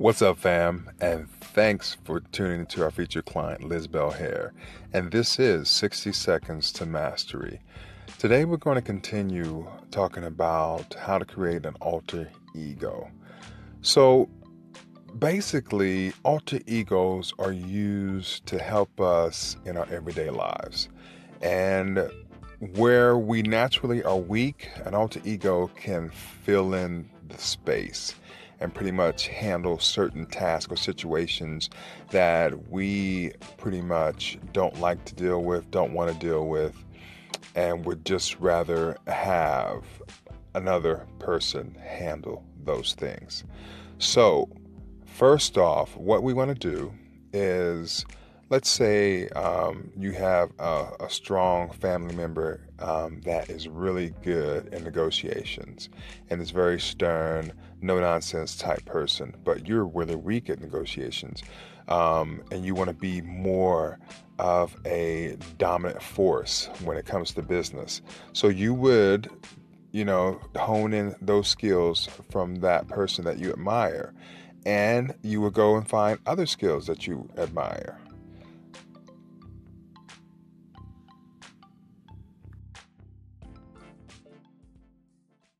What's up, fam? And thanks for tuning into our featured client, Liz Bell Hare. And this is 60 Seconds to Mastery. Today, we're going to continue talking about how to create an alter ego. So, basically, alter egos are used to help us in our everyday lives. And where we naturally are weak, an alter ego can fill in the space and pretty much handle certain tasks or situations that we pretty much don't like to deal with, don't want to deal with, and would just rather have another person handle those things. So, first off, what we want to do is let's say um, you have a, a, strong family member um, that is really good in negotiations and is very stern, no nonsense type person, but you're really weak at negotiations um, and you want to be more of a dominant force when it comes to business. So you would, you know, hone in those skills from that person that you admire. And you would go and find other skills that you admire